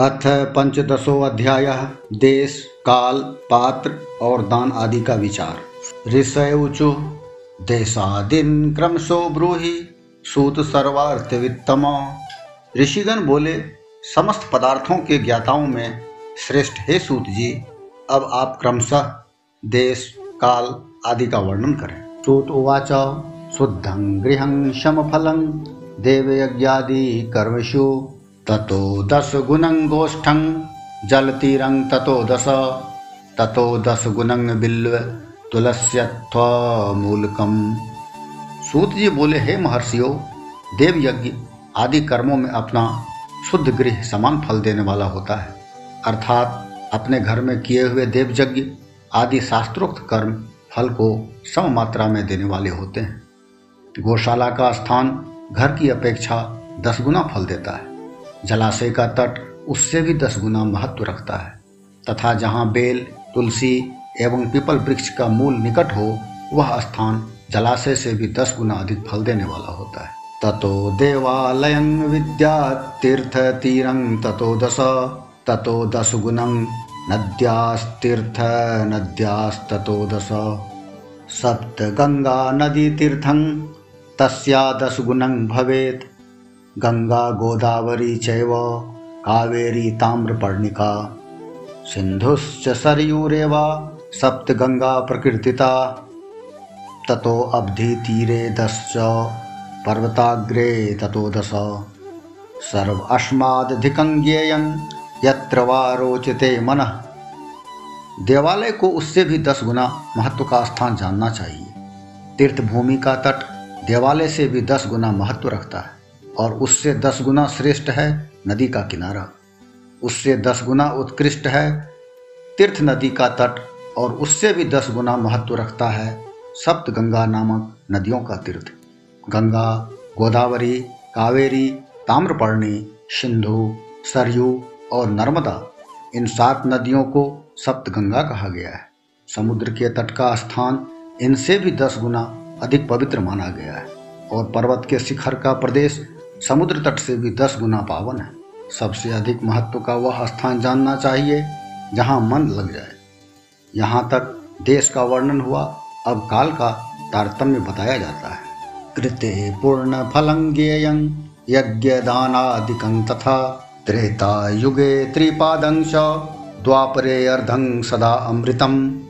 अथ पंचदशो अध्याय देश, काल, पात्र और दान आदि का विचार। ऋषय ऊचु देशादिन क्रमशो ब्रूहि, सूत सर्वार्थ वित्तम। ऋषिगण बोले, समस्त पदार्थों के ज्ञाताओं में श्रेष्ठ हे सूत जी, अब आप क्रमशः देश, काल आदि का वर्णन करें। सूत उवाच, शुद्धं गृहं शमफलं देवयज्ञादि कर्मशु। ततो दश गुणं गोष्ठं, जलतीरं ततो दश, ततो दस गुणं बिल्व तुलस्यत्वमूलकम सूत जी बोले, हे महर्षियों देव यज्ञ आदि कर्मों में अपना शुद्ध गृह समान फल देने वाला होता है। अर्थात अपने घर में किए हुए देव यज्ञ आदि शास्त्रोक्त कर्म फल को सम मात्रा में देने वाले होते हैं। गौशाला का स्थान घर की अपेक्षा दस गुना फल देता है। जलाशय का तट उससे भी दस गुना महत्व रखता है। तथा जहाँ बेल, तुलसी एवं पीपल वृक्ष का मूल निकट हो, वह स्थान जलाशय से भी दस गुना अधिक फल देने वाला होता है। ततो देवालय विद्या तीर्थ तीरंग ततो दस ततो दस गुणं नद्यास्तीर्थ नद्यास्ततो दश। सप्त गंगा नदी तीर्थं, तस्या दस गुणं भवेत्। गंगा गोदावरी चैव कावेरी ताम्रपर्णिका। सिंधुश्च सरयूरेव सप्तगंगा प्रकृतिता ततो अब्धि तीरे दश्च, पर्वताग्रे ततो दश। सर्व अस्मादधिकं ज्ञेयं यत्र रोचते मन। देवालय को उससे भी दस गुना महत्व का स्थान जानना चाहिए। तीर्थ भूमि का तट देवालय से भी दस गुना महत्व रखता है। और उससे दस गुना श्रेष्ठ है नदी का किनारा। उससे दस गुना उत्कृष्ट है तीर्थ नदी का तट और उससे भी दस गुना महत्व रखता है सप्त गंगा नामक नदियों का तीर्थ। गंगा, गोदावरी, कावेरी, ताम्रपर्णी, सिंधु, सरयू और नर्मदा, इन सात नदियों को सप्त गंगा कहा गया है। समुद्र के तट का स्थान इनसे भी दस गुना अधिक पवित्र माना गया है और पर्वत के शिखर का प्रदेश समुद्र तट से भी दस गुना पावन है। सबसे अधिक महत्व का वह स्थान जानना चाहिए, जहाँ मन लग जाए। यहाँ तक देश का वर्णन हुआ, अब काल का तारतम्य बताया जाता है। कृते पूर्ण फलं ज्ञेयं, यज्ञ दानादिकं तथा त्रेता युगे त्रिपादं च द्वापरे अर्धं सदा अमृतम।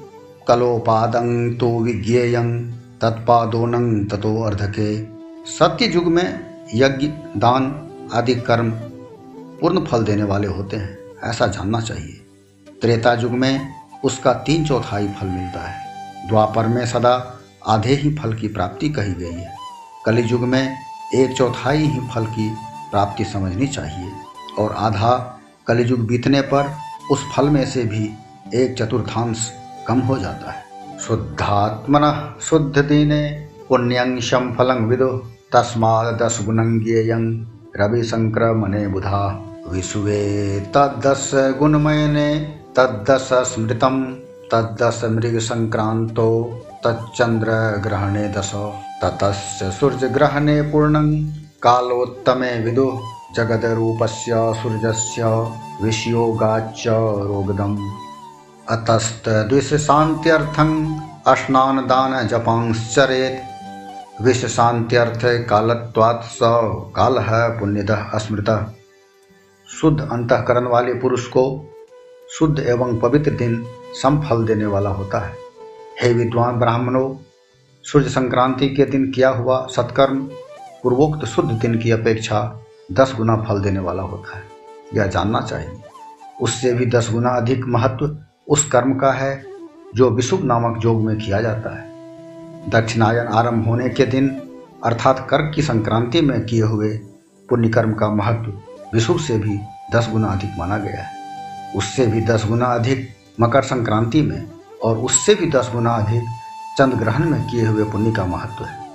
कलोपादं तो विज्ञेयं तत्पादोनं ततो अर्धके। सत्य युग में यज्ञ, दान आदि कर्म पूर्ण फल देने वाले होते हैं, ऐसा जानना चाहिए। त्रेता युग में उसका तीन चौथाई फल मिलता है। द्वापर में सदा आधे ही फल की प्राप्ति कही गई है। कलि युग में एक चौथाई ही फल की प्राप्ति समझनी चाहिए। और आधा कलयुग बीतने पर उस फल में से भी एक चतुर्थांश कम हो जाता है। शुद्धात्मन शुद्ध दीने पुण्यंशम फलं विदो। तस्मादश गुणंज्ञेयं रवि संक्रमणे बुधा। विश्वे तद्दश गुणमयने तद्दश स्मृतं तच्चंद्र ग्रहणे दश। ततस्य सूर्य ग्रहणे पूर्णं, कालोत्तमे विदु जगद रूपस्य सूर्यस्य, विषयोगाच्च रोगदम्। दान जपांश्चरेत् विश्व शांत्यर्थ कालत्वात् काल है पुण्यद अस्मृत। शुद्ध अंतकरण वाले पुरुष को शुद्ध एवं पवित्र दिन सम फल देने वाला होता है। हे विद्वान ब्राह्मणों, सूर्य संक्रांति के दिन किया हुआ सत्कर्म, पूर्वोक्त शुद्ध दिन की अपेक्षा दस गुना फल देने वाला होता है। यह जानना चाहिए। उससे भी दस गुना अधिक महत्व उस कर्म का है जो विशुभ नामक योग में किया जाता है। दक्षिणायन आरंभ होने के दिन, अर्थात कर्क की संक्रांति में किए हुए पुण्यकर्म का महत्व विषुव से भी दस गुना अधिक माना गया है। उससे भी दस गुना अधिक मकर संक्रांति में और उससे भी दस गुना अधिक चंद्र ग्रहण में किए हुए पुण्य का महत्व है।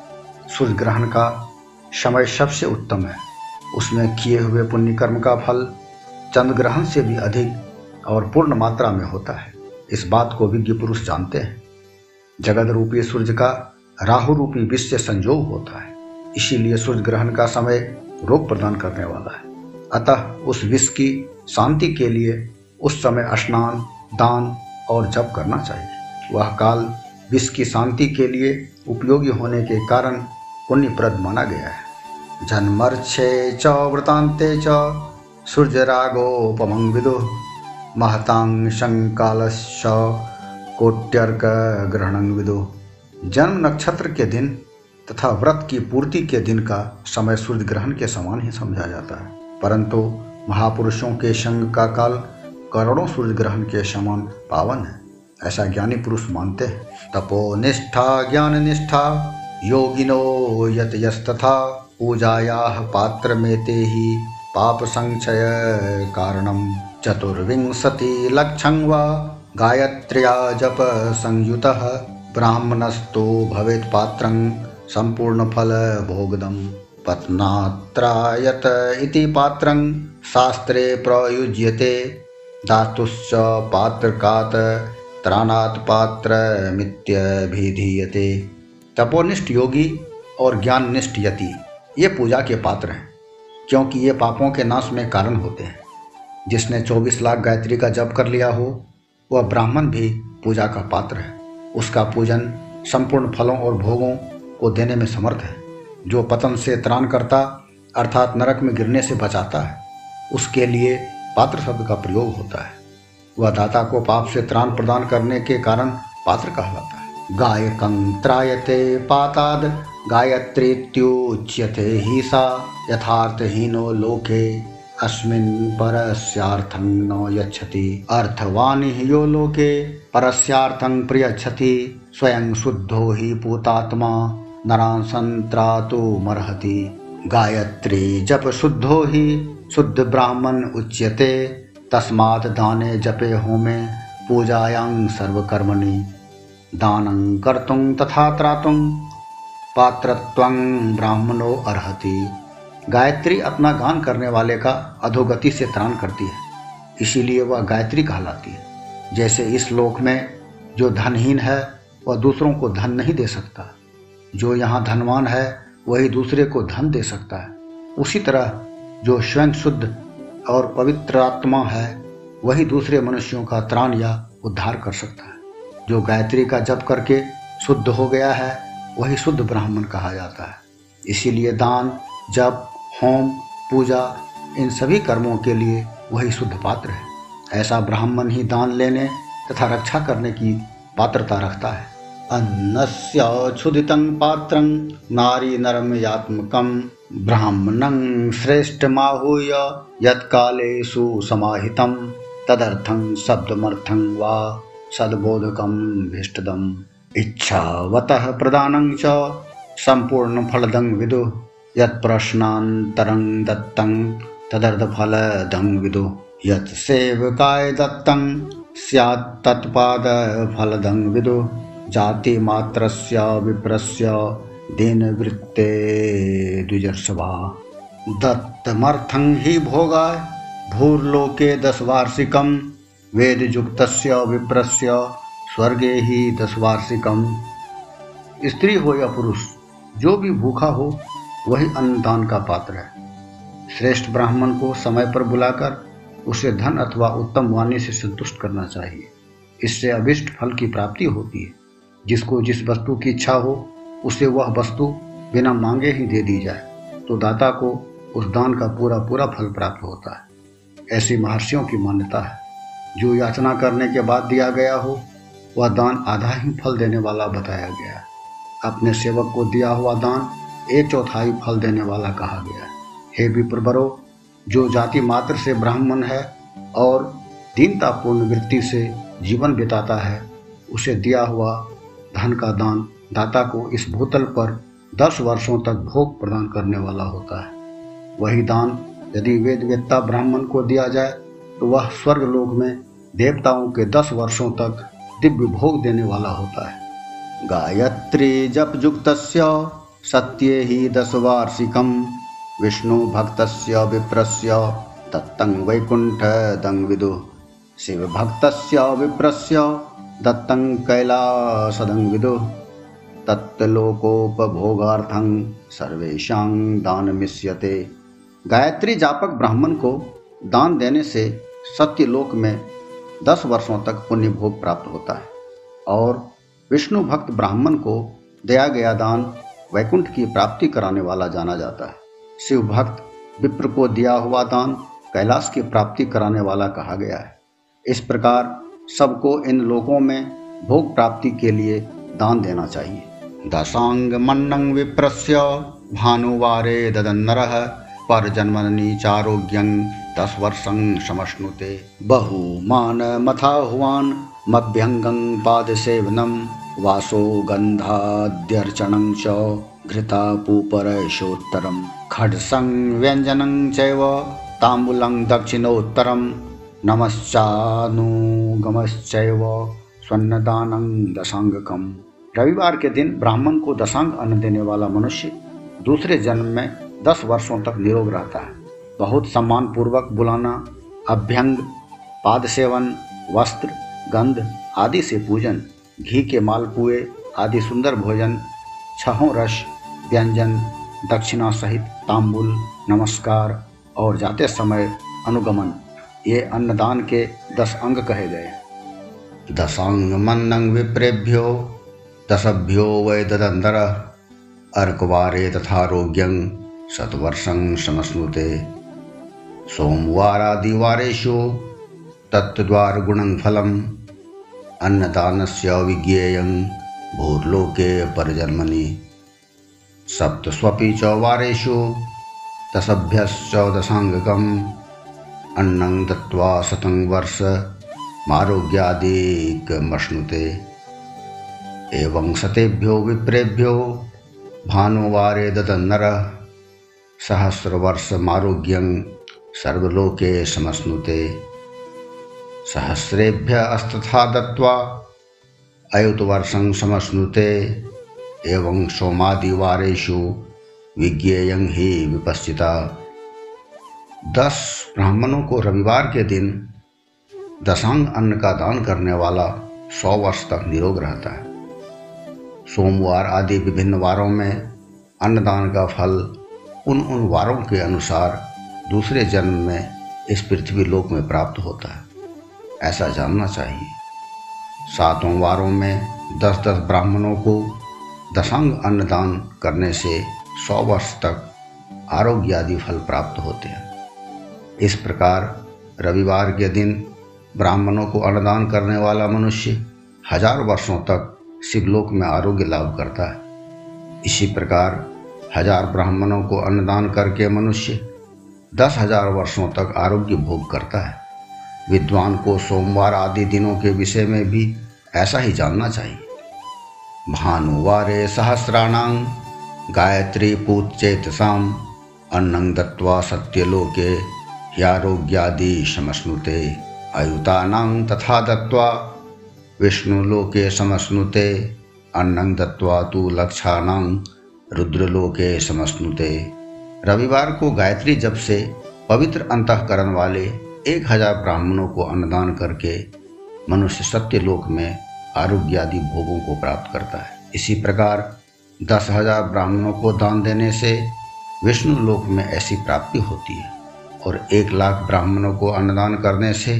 सूर्य ग्रहण का समय सबसे उत्तम है। उसमें किए हुए पुण्य कर्म का फल चंद्र ग्रहण से भी अधिक और पूर्ण मात्रा में होता है। इस बात को विज्ञ पुरुष जानते हैं। जगत रूपी सूर्य का राहु रूपी विश्व संजोग होता है। इसीलिए सूर्य ग्रहण का समय रोग प्रदान करने वाला है। अतः उस विष की शांति के लिए उस समय स्नान, दान और जप करना चाहिए। वह काल विष की शांति के लिए उपयोगी होने के कारण पुण्यप्रद माना गया है। जन्मर्क्षे च वृतांते च सूर्यरागोपमं विदु। महतांग शंकालश कोट्यर्क ग्रहण विदु जन्म नक्षत्र के दिन तथा व्रत की पूर्ति के दिन का समय सूर्य ग्रहण के समान ही समझा जाता है। परंतु महापुरुषों के संग का काल करोड़ों सूर्य ग्रहण के समान पावन है। ऐसा ज्ञानी पुरुष मानते हैं। तपो निष्ठा, ज्ञान निष्ठा, योगिनो यत यस्तथा पूजाया पात्र में ते ही पाप संक्षय कारणम चतुर्विंशति लक्षं वा गायत्र्या जप संयुत ब्राह्मणस्तो भवेत् पात्रं फल भोगदम पत्नात्रायत इति पात्रं शास्त्रे प्रयुज्यते। धातुश्च पात्रकात त्राणात पात्र मित्यभिधीयते तपोनिष्ठ योगी और ज्ञाननिष्ठ यति, ये पूजा के पात्र हैं, क्योंकि ये पापों के नाश में कारण होते हैं। जिसने 24 लाख गायत्री का जप कर लिया हो वह ब्राह्मण भी पूजा का पात्र है। उसका पूजन संपूर्ण फलों और भोगों को देने में समर्थ है। जो पतन से त्राण करता, अर्थात नरक में गिरने से बचाता है, उसके लिए पात्र शब्द का प्रयोग होता है। वह दाता को पाप से त्राण प्रदान करने के कारण पात्र कहलाता है। गायकं पाताद गायत्रीत्युच्यते ही सा यथार्थहीनो लोके। अस्मिन् परस्यार्थं न यच्छति। अर्थवान यो लोके, परस्यार्थं प्रयच्छति। स्वयं शुद्धो हि पूतात्मा नरान् मर्हति। गायत्री जप शुद्धो ही, शुद्ध ब्राह्मण उच्यते। तस्मात् दाने जपे होमे, पूजायां सर्वकर्मणि। दानं कर्तुं तथा त्रातुं, पात्रत्वं ब्राह्मणो अर्हति। गायत्री अपना गान करने वाले का अधोगति से त्राण करती है। इसीलिए वह गायत्री कहलाती है। जैसे इस लोक में जो धनहीन है, वह दूसरों को धन नहीं दे सकता। जो यहाँ धनवान है, वही दूसरे को धन दे सकता है। उसी तरह जो स्वयं शुद्ध और पवित्र आत्मा है, वही दूसरे मनुष्यों का त्राण या उद्धार कर सकता है। जो गायत्री का जप करके शुद्ध हो गया है, वही शुद्ध ब्राह्मण कहा जाता है। इसीलिए दान, जप होम, पूजा, इन सभी कर्मों के लिए वही शुद्ध पात्र है। ऐसा ब्राह्मण ही दान लेने तथा रक्षा करने की पात्रता रखता है। अन्नस्योदितं पात्रं नारीनरमयात्मकं ब्राह्मणं श्रेष्ठमाहूय यत्काले सुसमाहितं तदर्थं शब्दमर्थं वा सद्बोधकं भीष्टदम् इच्छावतः प्रदानं च सम्पूर्णफलदं विदुः। यत्प्रश्नान्तरं दत्तं, तदर्थफलदं विदुः। यत् सेवकाय दत्तं, स्यात् तत्पादफलदं विदुः। जातिमात्रस्य विप्रस्य दीनवृत्ते द्विजर्षभा दत्तमर्थं हि भोगाय, भूर्लोके दशवार्षिकं, वेदयुक्तस्य विप्रस्य स्वर्गे ही दशवार्षिकम स्त्री हो या पुरुष, जो भी भूखा हो वही अन्नदान का पात्र है। श्रेष्ठ ब्राह्मण को समय पर बुलाकर उसे धन अथवा उत्तम वाणी से संतुष्ट करना चाहिए। इससे अभिष्ट फल की प्राप्ति होती है। जिसको जिस वस्तु की इच्छा हो, उसे वह वस्तु बिना मांगे ही दे दी जाए। तो दाता को उस दान का पूरा पूरा फल प्राप्त होता है। ऐसी महर्षियों की मान्यता है। जो याचना करने के बाद दिया गया हो, वह दान आधा ही फल देने वाला बताया गया अपने सेवक को दिया हुआ दान एक चौथाई फल देने वाला कहा गया है। हे विप्रबरो जो जाति मात्र से ब्राह्मण है और दीनतापूर्ण वृत्ति से जीवन बिताता है, उसे दिया हुआ धन का दान दाता को इस भूतल पर दस वर्षों तक भोग प्रदान करने वाला होता है। वही दान यदि वेद वेदता ब्राह्मण को दिया जाए तो वह स्वर्ग लोक में देवताओं के दस वर्षों तक दिव्य भोग देने वाला होता है। गायत्री जप युक्त सत्य ही दस वार्षिकम विष्णु भक्त विप्रस्य दत्तं वैकुंठ दंग विदु। शिव भक्त विप्रस्य दत्तं कैलासदं विदुः। तत्लोकोपभोगार्थं सर्वेषां दानमिष्यते। गायत्री जापक ब्राह्मण को दान देने से सत्यलोक में दस वर्षों तक पुण्य भोग प्राप्त होता है। और विष्णु भक्त ब्राह्मण को दिया गया दान वैकुंठ की प्राप्ति कराने वाला जाना जाता है। शिव भक्त, विप्र को दिया हुआ दान, कैलाश की प्राप्ति कराने वाला कहा गया है। इस प्रकार सबको इन लोगों में भोग प्राप्ति के लिए दान देना चाहिए। दशांग मन्नंग विप्रस्य, भानुवारे ददन्नर पर जन्मनी चारोग्यं दस वर्षं समश्नुते। बहुमान मथाह्वान् मभ्यङ्गं पादसेवनं वासो गन्धाद्यर्चनं च घृता पूपरशोत्तरं खड्सं व्यञ्जनं चैव, ताम्बूलं दक्षिणोत्तरं। नमश्चानुगमश्चैव स्वर्णदानं दशांगकम रविवार के दिन ब्राह्मण को दशांग अन्न देने वाला मनुष्य दूसरे जन्म में दस वर्षों तक निरोग रहता है। बहुत सम्मान पूर्वक बुलाना, अभ्यंग पाद सेवन वस्त्र, गंध आदि से पूजन घी के मालपुए आदि सुंदर भोजन, छहों रस, व्यंजन, दक्षिणा सहित तांबुल, नमस्कार और जाते समय अनुगमन, ये अन्नदान के दस अंग कहे गए। दशांग मन्नंग विप्रेभ्यो, दसभ्यो वै ददंतर अर्कवारे तथारोग्यं शतवर्षं समश्नुते सोमवारादिवारेषु तत्त्वद्वारगुणं फलम् अन्नदानस्य विज्ञेयं भूर्लोके परजन्मनि। सप्तस्वपि च वारेषु अन्नं दत्त्वा शतं वर्ष मारोग्यादिकमश्नुते। एवं शतेभ्यो विप्रेभ्यो भानुवारे ददन्नरः सहस्रवर्षमारोग्यं सर्वलोके समश्नुते। सहस्रेभ्य अस्तथा दत्त्वा अयुतवर्षं समश्नुते एवं सोमादिवारेषु विज्ञेयं ही विपश्चिता। दस ब्राह्मणों को रविवार के दिन दशांग अन्न का दान करने वाला सौ वर्ष तक निरोग रहता है। सोमवार आदि विभिन्न वारों में अन्नदान का फल उन उन वारों के अनुसार दूसरे जन्म में इस पृथ्वी लोक में प्राप्त होता है। ऐसा जानना चाहिए। सातों वारों में दस दस ब्राह्मणों को दशांग अन्नदान करने से सौ वर्ष तक आरोग्य आदि फल प्राप्त होते हैं। इस प्रकार रविवार के दिन ब्राह्मणों को अन्नदान करने वाला मनुष्य हज़ार वर्षों तक शिवलोक में आरोग्य लाभ करता है। इसी प्रकार हज़ार ब्राह्मणों को अन्नदान करके मनुष्य दस हज़ार वर्षों तक आरोग्य भोग करता है। विद्वान को सोमवार आदि दिनों के विषय में भी ऐसा ही जानना चाहिए। भानुवारे सहस्राणां गायत्री पूचेतसाम अन्नं दत्वा सत्यलोके ह्यारोग्यादि समश्नुते अयुतानां तथा दत्वा विष्णुलोके समश्नुते अन्नं दत्वा तु लक्षाणां रुद्रलोके समस्नुते रविवार को गायत्री जप से पवित्र अंतकरण वाले एक हज़ार ब्राह्मणों को अन्नदान करके मनुष्य सत्यलोक में आरोग्य आदि भोगों को प्राप्त करता है। इसी प्रकार दस हज़ार ब्राह्मणों को दान देने से विष्णु लोक में ऐसी प्राप्ति होती है और एक लाख ब्राह्मणों को अन्नदान करने से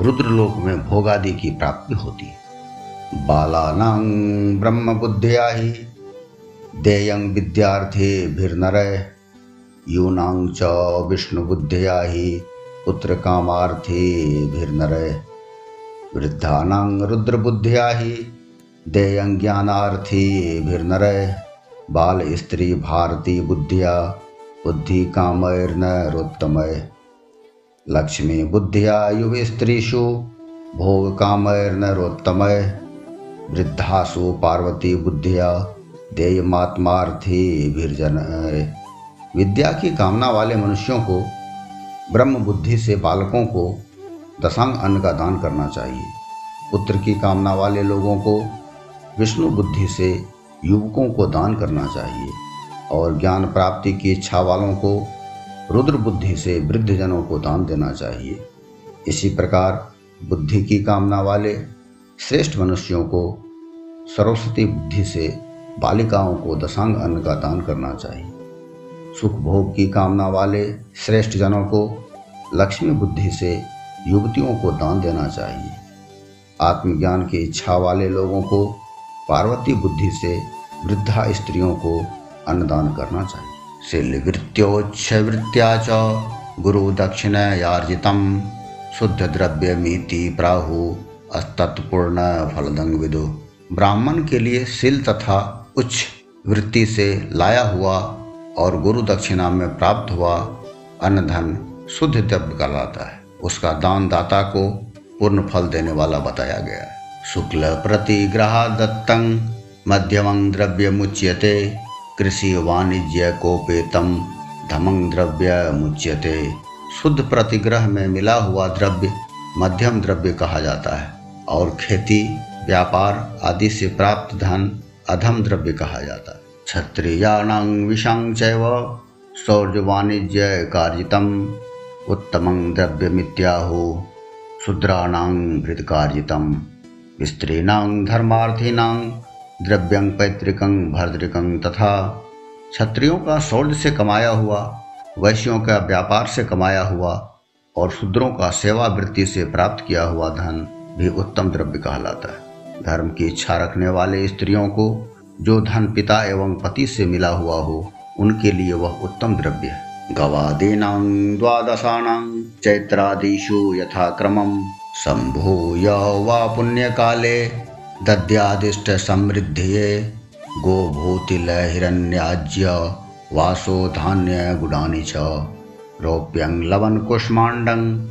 रुद्रलोक में भोग आदि की प्राप्ति होती है। बालानां ब्रह्म बुद्धिया ही देयं विद्यार्थीभिर्नरय यूनां च विष्णुबुद्धया हि पुत्रकामार्थीभिर्नरय वृद्धानां रुद्रबुद्ध्या हि देयं बाल स्त्री भारती बुद्धिया, बुद्धि कामैर्नरोत्तमय लक्ष्मी बुद्धिया, युव स्त्रीषु भोग कामैर्नरोत्तमय वृद्धासु पार्वती बुद्धिया देयमात्मार्थी भीर्जन विद्या की कामना वाले मनुष्यों को ब्रह्म बुद्धि से बालकों को दशांग अन्न का दान करना चाहिए। पुत्र की कामना वाले लोगों को विष्णु बुद्धि से युवकों को दान करना चाहिए और ज्ञान प्राप्ति की इच्छा वालों को रुद्र बुद्धि से वृद्धजनों को दान देना चाहिए। इसी प्रकार बुद्धि की कामना वाले श्रेष्ठ मनुष्यों को सरस्वती बुद्धि से बालिकाओं को दशांग अन्न का दान करना चाहिए। सुख भोग की कामना वाले श्रेष्ठ जनों को लक्ष्मी बुद्धि से युवतियों को दान देना चाहिए। आत्मज्ञान की इच्छा वाले लोगों को पार्वती बुद्धि से वृद्धा स्त्रियों को अन्नदान करना चाहिए। शिलवृत्योच्छवृत्त्या च गुरु दक्षिणयार्जितम शुद्ध द्रव्य मीति प्राहु अस्तत्पूर्ण फलदंग विदु ब्राह्मण के लिए सिल तथा उच्च वृत्ति से लाया हुआ और गुरु दक्षिणा में प्राप्त हुआ अन्न धन शुद्ध द्रव्य कहलाता है। उसका दान दाता को पूर्ण फल देने वाला बताया गया है। शुक्ल प्रतिग्रह दत्तं मध्यमं द्रव्य मुच्यते, कृषि वाणिज्य कोपेतम धमंग द्रव्य मुच्यते। शुद्ध प्रतिग्रह में मिला हुआ द्रव्य मध्यम द्रव्य कहा जाता है और खेती, व्यापार आदि से प्राप्त धन अधम द्रव्य कहा जाता है। क्षत्रियाणां विषां चैव शौर्य वाणिज्य कार्जितम उत्तमं द्रव्यमित्याहो शूद्राणां हृदकार्जितं स्त्रीणां धर्मार्थीनां द्रव्यं पैतृकं भर्दृकं तथा क्षत्रियों का शौर्य से कमाया हुआ, वैश्यों का व्यापार से कमाया हुआ और शूद्रों का सेवा वृत्ति से प्राप्त किया हुआ धन भी उत्तम द्रव्य कहलाता है। धर्म की इच्छा रखने वाले स्त्रियों को जो धन पिता एवं पति से मिला हुआ हो, उनके लिए वह उत्तम द्रव्य है। गवादीनां द्वादशानां चैत्रादिषु यथाक्रमं सम्भूय वा पुण्यकाले दद्यादिष्टसमृद्धिये गोभूतिलहिरण्याज्य वासो धान्यगुणानि च रौप्यं लवणकुष्माण्डं,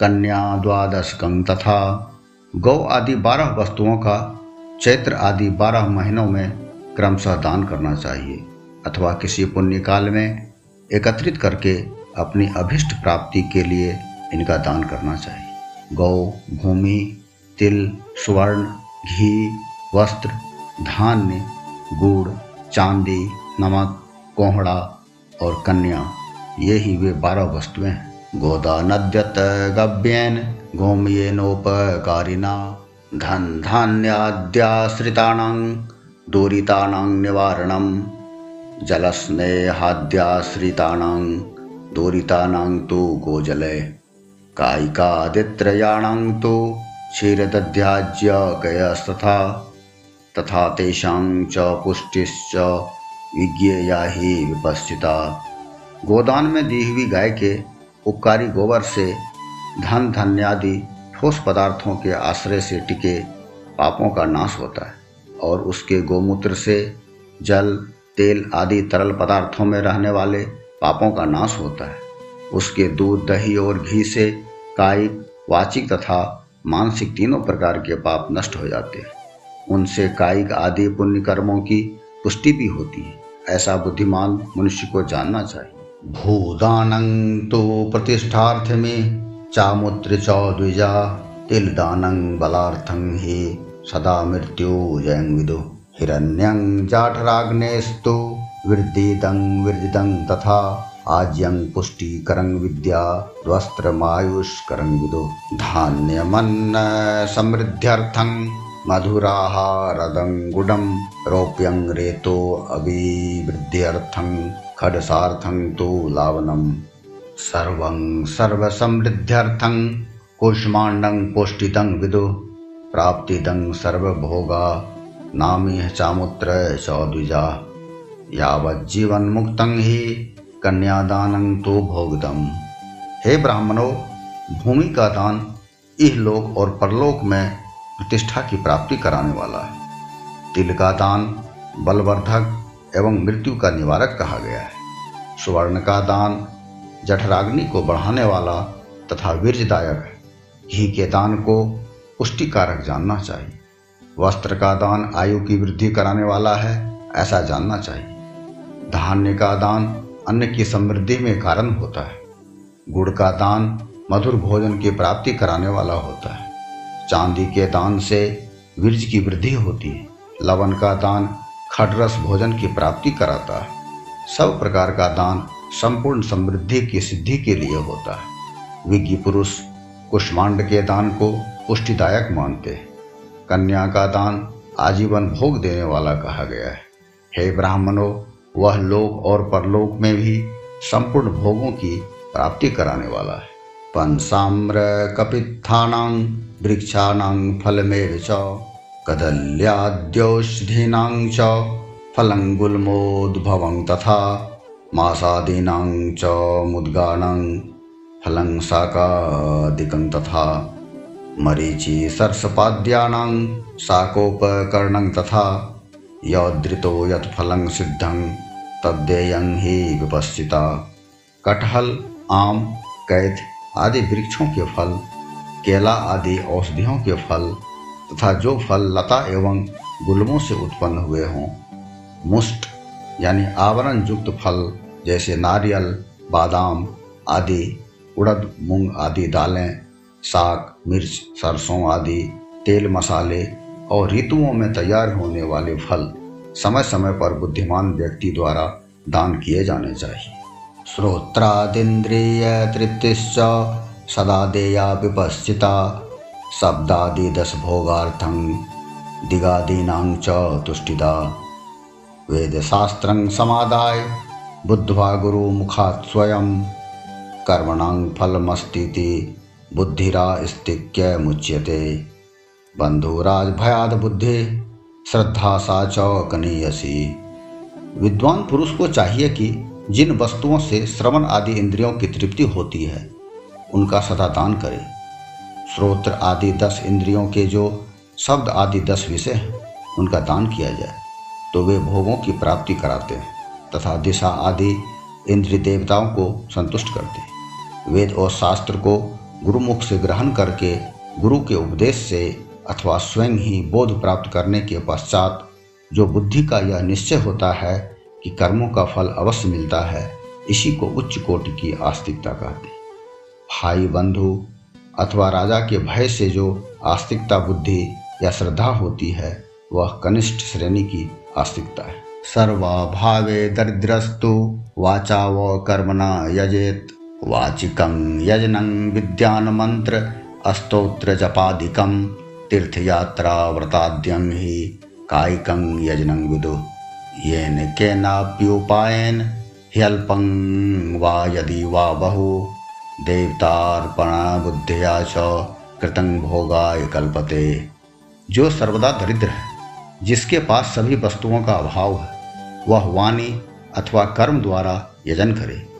कन्या द्वादशकं तथा गौ आदि बारह वस्तुओं का चैत्र आदि बारह महीनों में क्रमशः दान करना चाहिए। अथवा किसी पुण्य काल में एकत्रित करके अपनी अभिष्ट प्राप्ति के लिए इनका दान करना चाहिए। गौ, भूमि, तिल, स्वर्ण, घी, वस्त्र, धान्य, गुड़, चांदी, नमक, कोहड़ा और कन्या, ये ही वे बारह वस्तुएँ हैं। गोदा नद्यत गव्यन गोमयेनोपकारिणा, धन धान्याद्याश्रिताणां दूरिताणां निवारणम। जलस्नेहाद्याश्रितानां दूरितानां तु गोजले, कायिकादित्रयाणां तु क्षीरदध्याज्यकयस्तथा, तथा तेषां च पुष्टिश्च विज्ञेया ही विपश्चिता। गोदान में दी हुई गाय के उपकारी गोबर से धन धन्यादि ठोस पदार्थों के आश्रय से टिके पापों का नाश होता है, और उसके गोमूत्र से जल तेल आदि तरल पदार्थों में रहने वाले पापों का नाश होता है। उसके दूध, दही और घी से कायिक वाचिक तथा मानसिक तीनों प्रकार के पाप नष्ट हो जाते हैं। उनसे कायिक आदि पुण्य कर्मों की पुष्टि भी होती है। ऐसा बुद्धिमान मनुष्य को जानना चाहिए। भूदानं तो प्रतिष्ठार्थ में चामुत्र चौद्विजा तिलदानं बलार्थं ही सदा मृत्यु जयं विदु। हिरण्यं जाठराग्नेस्तु वृद्धिदं विर्जिदं तथा आज्यं पुष्टिकरं विद्या, वस्त्रमायुष्करं विदो। धान्यमन्न समृद्ध्यर्थं मधुराहारदं गुडं रौप्यं रेतो अभिवृद्ध्यर्थं, खडसार्थं तु लावनं। सर्वं सर्वसमृद्ध्यर्थं, कूष्माण्डं पोष्टितं विदु। प्राप्तिदं सर्वभोगा नामी चामुत्र चौद्विजा। यावज्जीवन मुक्तं ही कन्यादानं तो भोगदम हे ब्राह्मणों, भूमि का दान इह लोक और परलोक में प्रतिष्ठा की प्राप्ति कराने वाला है। तिल का दान बलवर्धक एवं मृत्यु का निवारक कहा गया है। सुवर्ण का दान जठराग्नि को बढ़ाने वाला तथा वीरदायक है। घी के दान को पुष्टिकारक जानना चाहिए। वस्त्र का दान आयु की वृद्धि कराने वाला है, ऐसा जानना चाहिए। धान्य का दान अन्न की समृद्धि में कारण होता है। गुड़ का दान मधुर भोजन की प्राप्ति कराने वाला होता है। चांदी के दान से वीर्ज की वृद्धि होती है। लवन का दान खडरस भोजन की प्राप्ति कराता है। सब प्रकार का दान संपूर्ण समृद्धि की सिद्धि के लिए होता है। विज्ञ पुरुष कुष्मांड के दान को पुष्टिदायक मानते हैं। कन्या का दान आजीवन भोग देने वाला कहा गया है। हे ब्राह्मणों, वह लोक और परलोक में भी संपूर्ण भोगों की प्राप्ति कराने वाला है। पंसाम्र कपित्थानां, वृक्षाणां फलमेव च कदल्याद्यौषधीनां च फलं तथा मासादीनां च मुद्गानां फलं शाकादिकं तथा मरीचि सर्षपाद्यानां शाकोपकर्णं तथा यौद्रितो यत्फलं सिद्धं तद्देयं ही विपश्चिता। कटहल, आम कैथ आदि वृक्षों के फल, केला आदि औषधियों के फल तथा जो फल लता एवं गुलमों से उत्पन्न हुए हों। मुष्ट, यानी आवरण युक्त फल जैसे नारियल, बादाम आदि, उड़द, मूंग आदि दालें साग, मिर्च, सरसों आदि, तेल मसाले और ऋतुओं में तैयार होने वाले फल समय समय पर बुद्धिमान व्यक्ति द्वारा दान किए जाने चाहिए। श्रोत्रादिंद्रिय तृप्तिश्च सदा देया विपश्चिता शब्दादि दस भोगार्थं दिगादीनां च तुष्टिदा। वेदशास्त्रं समादाय बुद्ध्वा गुरुमुखात् स्वयं कर्मणां फलमस्तीति बुद्धिरा स्तिक्य मुच्यते। बंधुराज भयाद बुद्धि, श्रद्धा सा चौकनीयसी। विद्वान पुरुष को चाहिए कि जिन वस्तुओं से श्रवण आदि इंद्रियों की तृप्ति होती है, उनका सदा दान करे। श्रोत्र आदि दस इंद्रियों के जो शब्द आदि दस विषय हैं, उनका दान किया जाए तो वे भोगों की प्राप्ति कराते हैं, तथा दिशा आदि इंद्र देवताओं को संतुष्ट करते वेद और शास्त्र को गुरुमुख से ग्रहण करके गुरु के उपदेश से अथवा स्वयं ही बोध प्राप्त करने के पश्चात जो बुद्धि का यह निश्चय होता है कि कर्मों का फल अवश्य मिलता है, इसी को उच्च कोटि की आस्तिकता कहते हैं। भाई बंधु, अथवा राजा के भय से जो आस्तिकता बुद्धि या श्रद्धा होती है, वह कनिष्ठ श्रेणी की आस्तिकता है। सर्वाभावे दरिद्रस्तु वाचा व कर्मणा यजेत। वाचिकं यजनं विद्यान मंत्र अस्तोत्र जपादिकम तीर्थयात्रा व्रताद्यं हि कायिकं यजनं विदु। येन केनाप्युपायेन ह्यल्पं वा यदि वा बहु बुद्धिया च कृतं भोगाय कल्पते। जो सर्वदा दरिद्र है, जिसके पास सभी वस्तुओं का अभाव है, वह वाणी अथवा कर्म द्वारा यजन करे।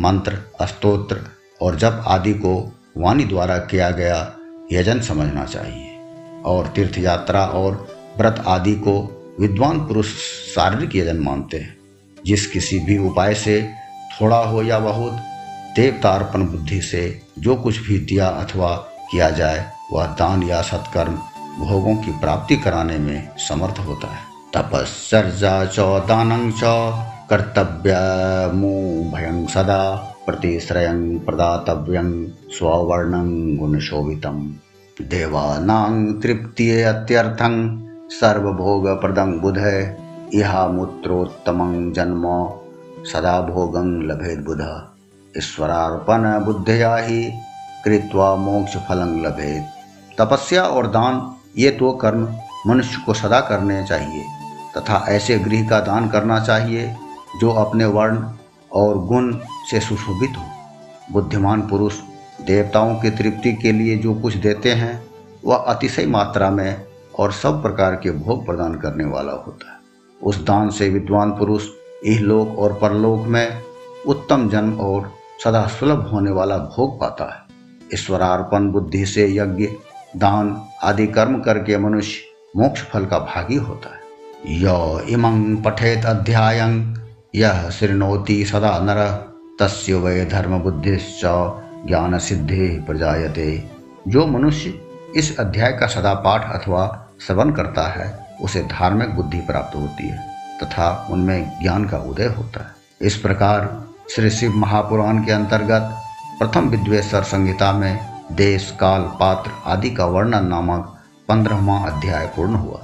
मंत्र अस्तोत्र और जप आदि को वाणी द्वारा किया गया यजन समझना चाहिए। और तीर्थ यात्रा और व्रत आदि को विद्वान पुरुष शारीरिक यजन मानते हैं। जिस किसी भी उपाय से थोड़ा हो या बहुत, देवतार्पण बुद्धि से जो कुछ भी दिया अथवा किया जाए, वह दान या सत्कर्म भोगों की प्राप्ति कराने में समर्थ होता है। तपस्या च दानं च कर्तव्य भयं सदा प्रतिश्रयं प्रदातव्यं स्ववर्णं गुणशोभितम् देवानां तृप्तिये अत्यर्थं बुध। इहामूत्रोत्तमं जन्म, सदा भोगं लभेद बुध। ईश्वरार्पण बुद्धया ही कृत्वा मोक्ष फलं लभेद तपस्या और दान, ये तो कर्म मनुष्य को सदा करने चाहिए। तथा ऐसे गृह का दान करना चाहिए जो अपने वर्ण और गुण से सुशोभित हो। बुद्धिमान पुरुष देवताओं की तृप्ति के लिए जो कुछ देते हैं, वह अतिशय मात्रा में और सब प्रकार के भोग प्रदान करने वाला होता है। उस दान से विद्वान पुरुष इहलोक और परलोक में उत्तम जन्म और सदा सुलभ होने वाला भोग पाता है। ईश्वरार्पण बुद्धि से यज्ञ, दान आदि कर्म करके मनुष्य मोक्ष फल का भागी होता है। य इमं पठेत अध्याय। यह श्रृणोति सदा नर, तस्य वै धर्म बुद्धिश्च ज्ञान सिद्धि प्रजायते। जो मनुष्य इस अध्याय का सदा पाठ अथवा श्रवण करता है, उसे धार्मिक बुद्धि प्राप्त होती है, तथा उनमें ज्ञान का उदय होता है। इस प्रकार श्री शिव महापुराण के अंतर्गत प्रथम विद्वेश्वर संहिता में देश, काल, पात्र आदि का वर्णन नामक पंद्रहवा अध्याय पूर्ण हुआ।